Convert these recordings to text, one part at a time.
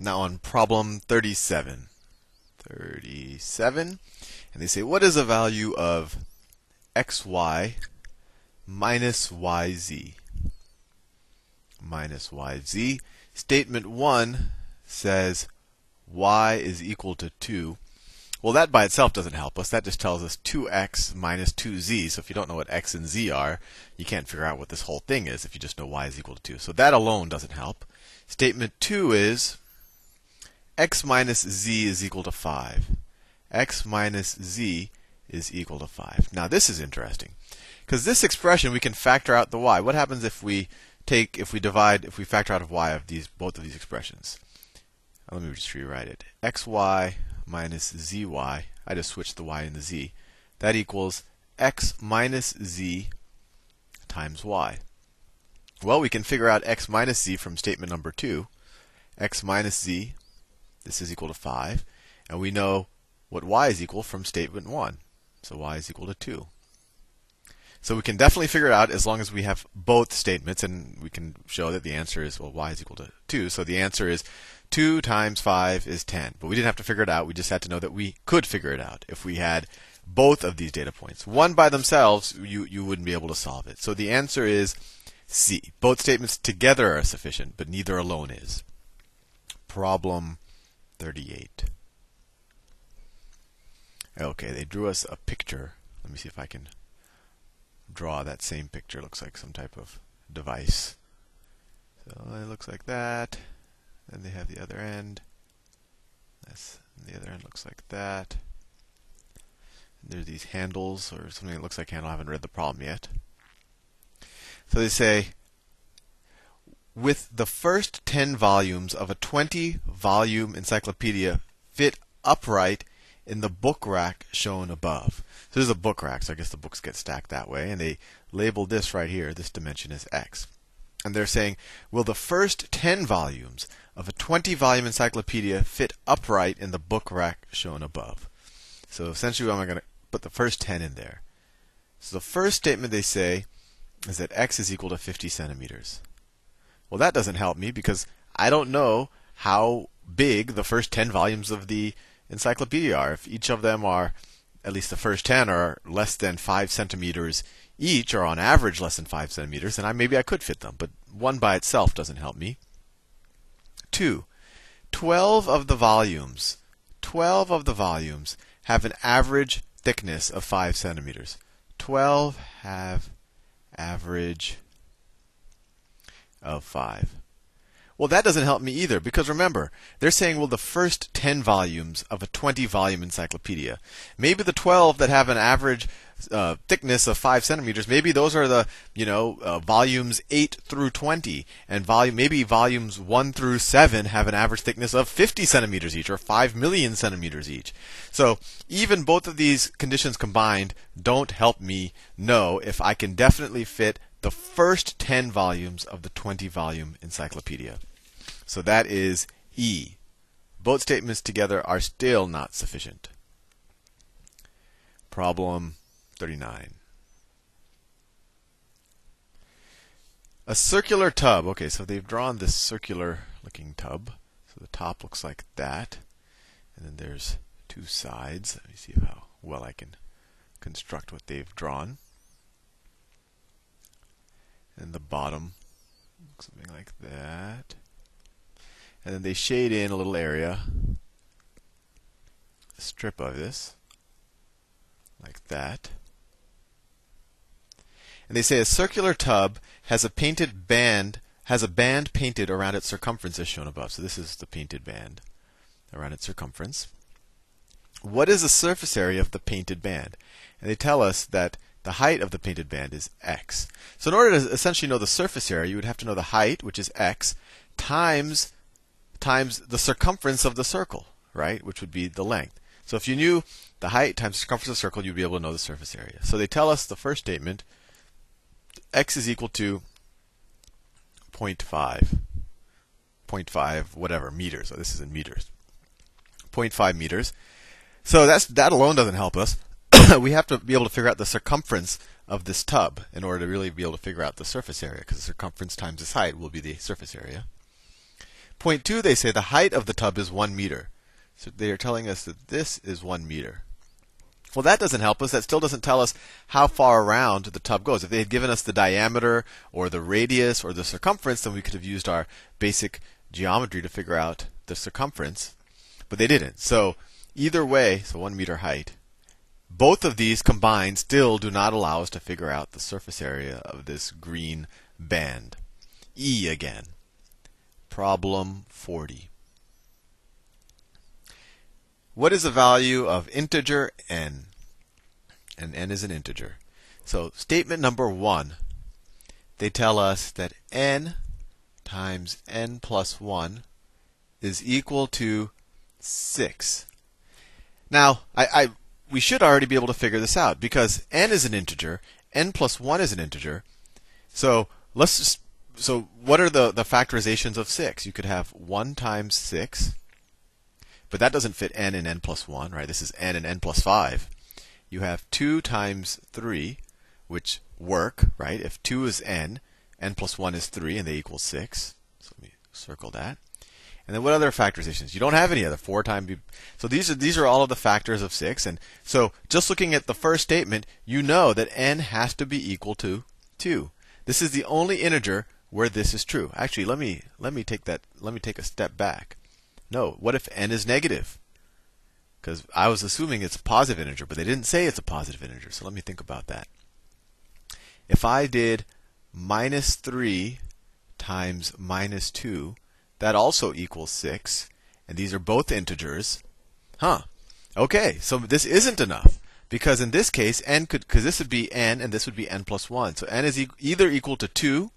Now on problem 37. 37. And they say, what is the value of xy minus yz? Minus yz. Statement 1 says y is equal to 2. Well, that by itself doesn't help us. That just tells us 2x minus 2z. So if you don't know what x and z are, you can't figure out what this whole thing is if you just know y is equal to 2. So that alone doesn't help. Statement 2 is x minus z is equal to 5. x minus z is equal to 5. Now this is interesting. Because this expression we can factor out the y. What happens if we take if we divide if we factor out of y of these both of these expressions? Uh, let me just rewrite it. xy minus zy. I just switched the y and the z. That equals x minus z times y. Well, we can figure out x minus z from statement number 2. x minus z, this is equal to 5. And we know what y is equal from statement 1. So y is equal to 2. So we can definitely figure it out as long as we have both statements, and we can show that the answer is, well, y is equal to 2. So the answer is 2 times 5 is 10. But we didn't have to figure it out. We just had to know that we could figure it out if we had both of these data points. One by themselves, you, you wouldn't be able to solve it. So the answer is C. Both statements together are sufficient, but neither alone is. Problem 38. Okay, they drew us a picture. Let me see if I can draw that same picture. Looks like some type of device. So it looks like that. Then they have the other end. This, the other end looks like that. And there's these handles, or something that looks like handle. I haven't read the problem yet. So they say, with the first 10 volumes of a 20 volume encyclopedia fit upright in the book rack shown above. So this is a book rack, so I guess the books get stacked that way. And they label this right here, this dimension is x. And they're saying, will the first 10 volumes of a 20 volume encyclopedia fit upright in the book rack shown above. So essentially, I'm going to put the first 10 in there. So the first statement they say is that x is equal to 50 centimeters. Well, that doesn't help me because I don't know how big the first 10 volumes of the encyclopedia are. If each of them are, at least the first 10 are less than 5 centimeters each, or on average less than 5 centimeters, then I, maybe I could fit them. But one by itself doesn't help me. 2. 12 of the volumes, 12 of the volumes have an average thickness of 5 centimeters. 12 have average of 5. Well, that doesn't help me either because remember, they're saying, well, the first 10 volumes of a 20 volume encyclopedia. Maybe the 12 that have an average uh, thickness of 5 centimeters, maybe those are the, you know, uh, volumes 8 through 20. And volume, maybe volumes 1 through 7 have an average thickness of 50 centimeters each or 5 million centimeters each. So even both of these conditions combined don't help me know if I can definitely fit the first 10 volumes of the 20 volume encyclopedia. So that is E. Both statements together are still not sufficient. Problem 39. A circular tub. Okay, so they've drawn this circular looking tub. So the top looks like that. And then there's two sides. Let me see how well I can construct what they've drawn. And the bottom something like that. And then they shade in a little area, a strip of this, like that. And they say a circular tub has a painted band, has a band painted around its circumference as shown above. So this is the painted band around its circumference. What is the surface area of the painted band? And they tell us that the height of the painted band is x. So in order to essentially know the surface area, you would have to know the height, which is x, times times the circumference of the circle, right? Which would be the length. So if you knew the height times the circumference of the circle, you'd be able to know the surface area. So they tell us the first statement x is equal to 0.5. 0.5 whatever meters. So this is in meters. 0.5 meters. So that's that alone doesn't help us. we have to be able to figure out the circumference of this tub in order to really be able to figure out the surface area because the circumference times its height will be the surface area. Point two, they say the height of the tub is one meter. So they are telling us that this is one meter. Well, that doesn't help us. That still doesn't tell us how far around the tub goes. If they had given us the diameter or the radius or the circumference, then we could have used our basic geometry to figure out the circumference. But they didn't. So either way, so one meter height, both of these combined still do not allow us to figure out the surface area of this green band. E again. Problem 40. What is the value of integer n? And n is an integer. So, statement number one, they tell us that n times n plus 1 is equal to 6. Now, I, I, we should already be able to figure this out because n is an integer, n plus 1 is an integer. So, let's just so what are the, the factorizations of 6? You could have 1 times 6, but that doesn't fit n and n plus 1, right? This is n and n plus 5. You have 2 times 3, which work, right? If 2 is n, n plus 1 is 3, and they equal 6. So let me circle that. And then what other factorizations? You don't have any other. 4 times. So these are these are all of the factors of 6. And so just looking at the first statement, you know that n has to be equal to 2. This is the only integer where this is true. Actually, let me let me take that let me take a step back. No, what if n is negative? Because I was assuming it's a positive integer, but they didn't say it's a positive integer. So let me think about that. If I did minus 3 times minus 2, that also equals 6. And these are both integers. Huh. Okay, so this isn't enough. Because in this case, n could, because this would be n and this would be n plus 1. So n is e- either equal to 2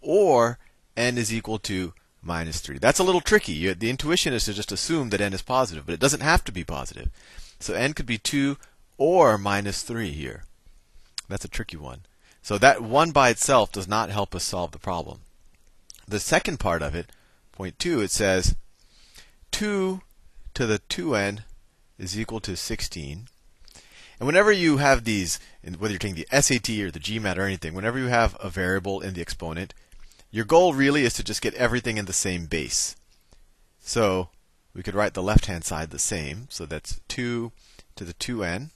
or n is equal to minus 3. That's a little tricky. You, the intuition is to just assume that n is positive, but it doesn't have to be positive. So n could be 2 or minus 3 here. That's a tricky one. So that 1 by itself does not help us solve the problem. The second part of it, point 2, it says 2 to the 2n is equal to 16. And whenever you have these, whether you're taking the SAT or the GMAT or anything, whenever you have a variable in the exponent, your goal really is to just get everything in the same base. So we could write the left hand side the same. So that's 2 to the 2n.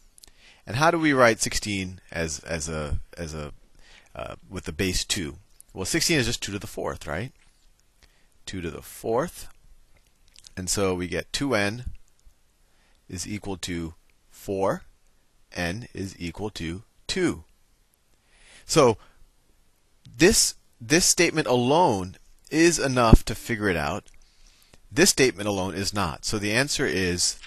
And how do we write 16 as, as a, as a, uh, with the base 2? Well, 16 is just 2 to the fourth, right? 2 to the fourth. And so we get 2n is equal to 4. n is equal to 2. So this this statement alone is enough to figure it out. This statement alone is not. So the answer is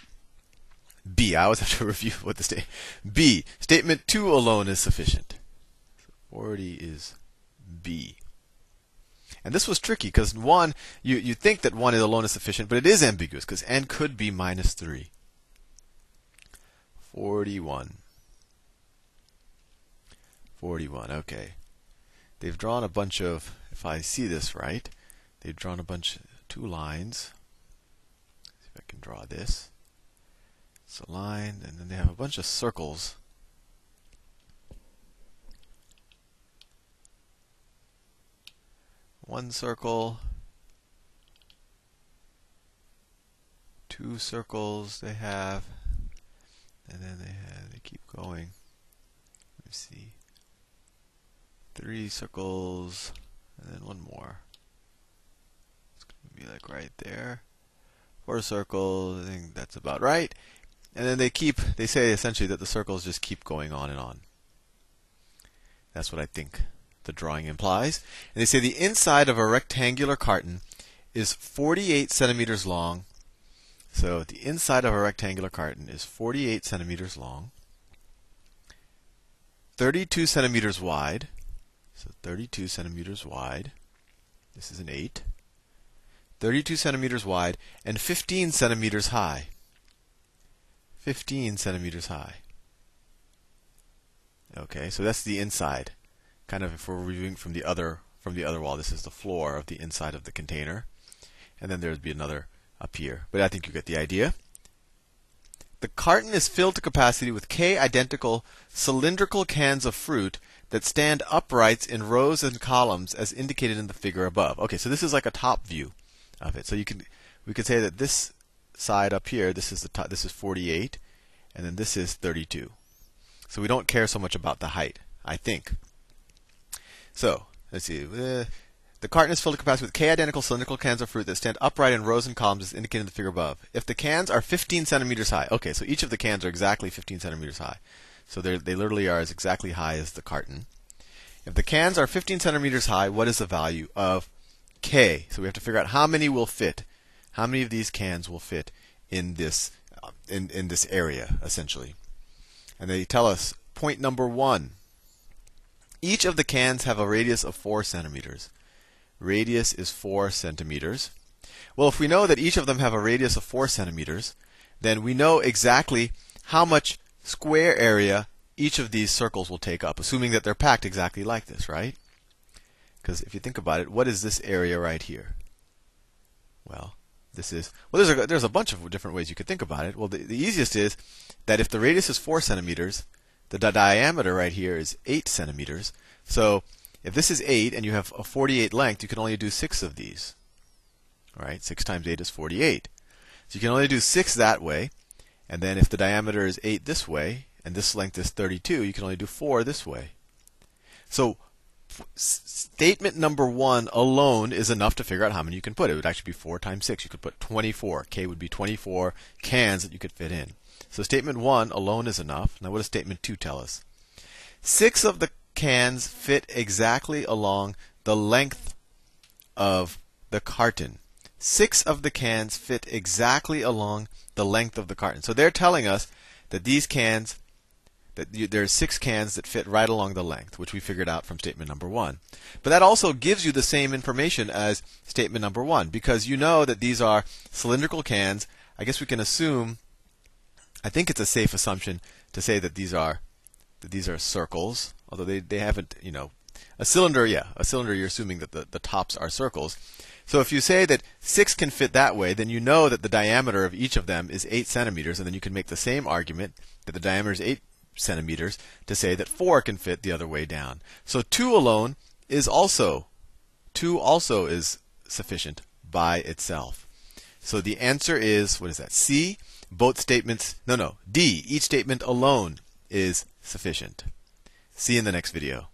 B. I always have to review what the state. B. Statement 2 alone is sufficient. 40 is B. And this was tricky because 1, you, you think that 1 alone is sufficient, but it is ambiguous because n could be minus 3. 41. 41, okay they've drawn a bunch of, if I see this right, they've drawn a bunch, two lines. Let's see if I can draw this. It's a line, and then they have a bunch of circles. One circle, two circles they have, and then they have, they keep going. Let me see three circles, and then one more. It's going to be like right there. Four circles, I think that's about right. And then they keep, they say essentially that the circles just keep going on and on. That's what I think the drawing implies. And they say the inside of a rectangular carton is 48 centimeters long. So the inside of a rectangular carton is 48 centimeters long, 32 centimeters wide, so 32 centimeters wide. This is an 8. 32 centimeters wide and 15 centimeters high. 15 centimeters high. Okay, so that's the inside. Kind of if we're reviewing from the other from the other wall, this is the floor of the inside of the container. And then there'd be another up here. But I think you get the idea. The carton is filled to capacity with K identical cylindrical cans of fruit that stand upright in rows and columns as indicated in the figure above. Okay, so this is like a top view of it. So you can we could say that this side up here, this is the top, this is 48, and then this is 32. So we don't care so much about the height, I think. So let's see. Uh, the carton is filled to capacity with k identical cylindrical cans of fruit that stand upright in rows and columns as indicated in the figure above. If the cans are 15 centimeters high, okay, so each of the cans are exactly 15 centimeters high. So they literally are as exactly high as the carton. If the cans are 15 centimeters high, what is the value of k? So we have to figure out how many will fit. How many of these cans will fit in this uh, in in this area essentially? And they tell us point number one. Each of the cans have a radius of four centimeters. Radius is four centimeters. Well, if we know that each of them have a radius of four centimeters, then we know exactly how much square area each of these circles will take up, assuming that they're packed exactly like this, right? Because if you think about it, what is this area right here? Well, this is well. There's a there's a bunch of different ways you could think about it. Well, the, the easiest is that if the radius is four centimeters, the diameter right here is eight centimeters. So if this is eight and you have a 48 length, you can only do six of these. All right, six times eight is 48. So you can only do six that way. And then if the diameter is 8 this way, and this length is 32, you can only do 4 this way. So statement number 1 alone is enough to figure out how many you can put. It would actually be 4 times 6. You could put 24. K would be 24 cans that you could fit in. So statement 1 alone is enough. Now what does statement 2 tell us? 6 of the cans fit exactly along the length of the carton. 6 of the cans fit exactly along the length of the carton. So they're telling us that these cans, that you, there are six cans that fit right along the length, which we figured out from statement number one. But that also gives you the same information as statement number one, because you know that these are cylindrical cans. I guess we can assume, I think it's a safe assumption to say that these are that these are circles, although they, they haven't, you know, a cylinder, yeah, a cylinder, you're assuming that the, the tops are circles. So if you say that six can fit that way, then you know that the diameter of each of them is eight centimeters, and then you can make the same argument that the diameter is eight centimeters to say that four can fit the other way down. So two alone is also two also is sufficient by itself. So the answer is what is that? C. Both statements. No, no. D. Each statement alone is sufficient. See you in the next video.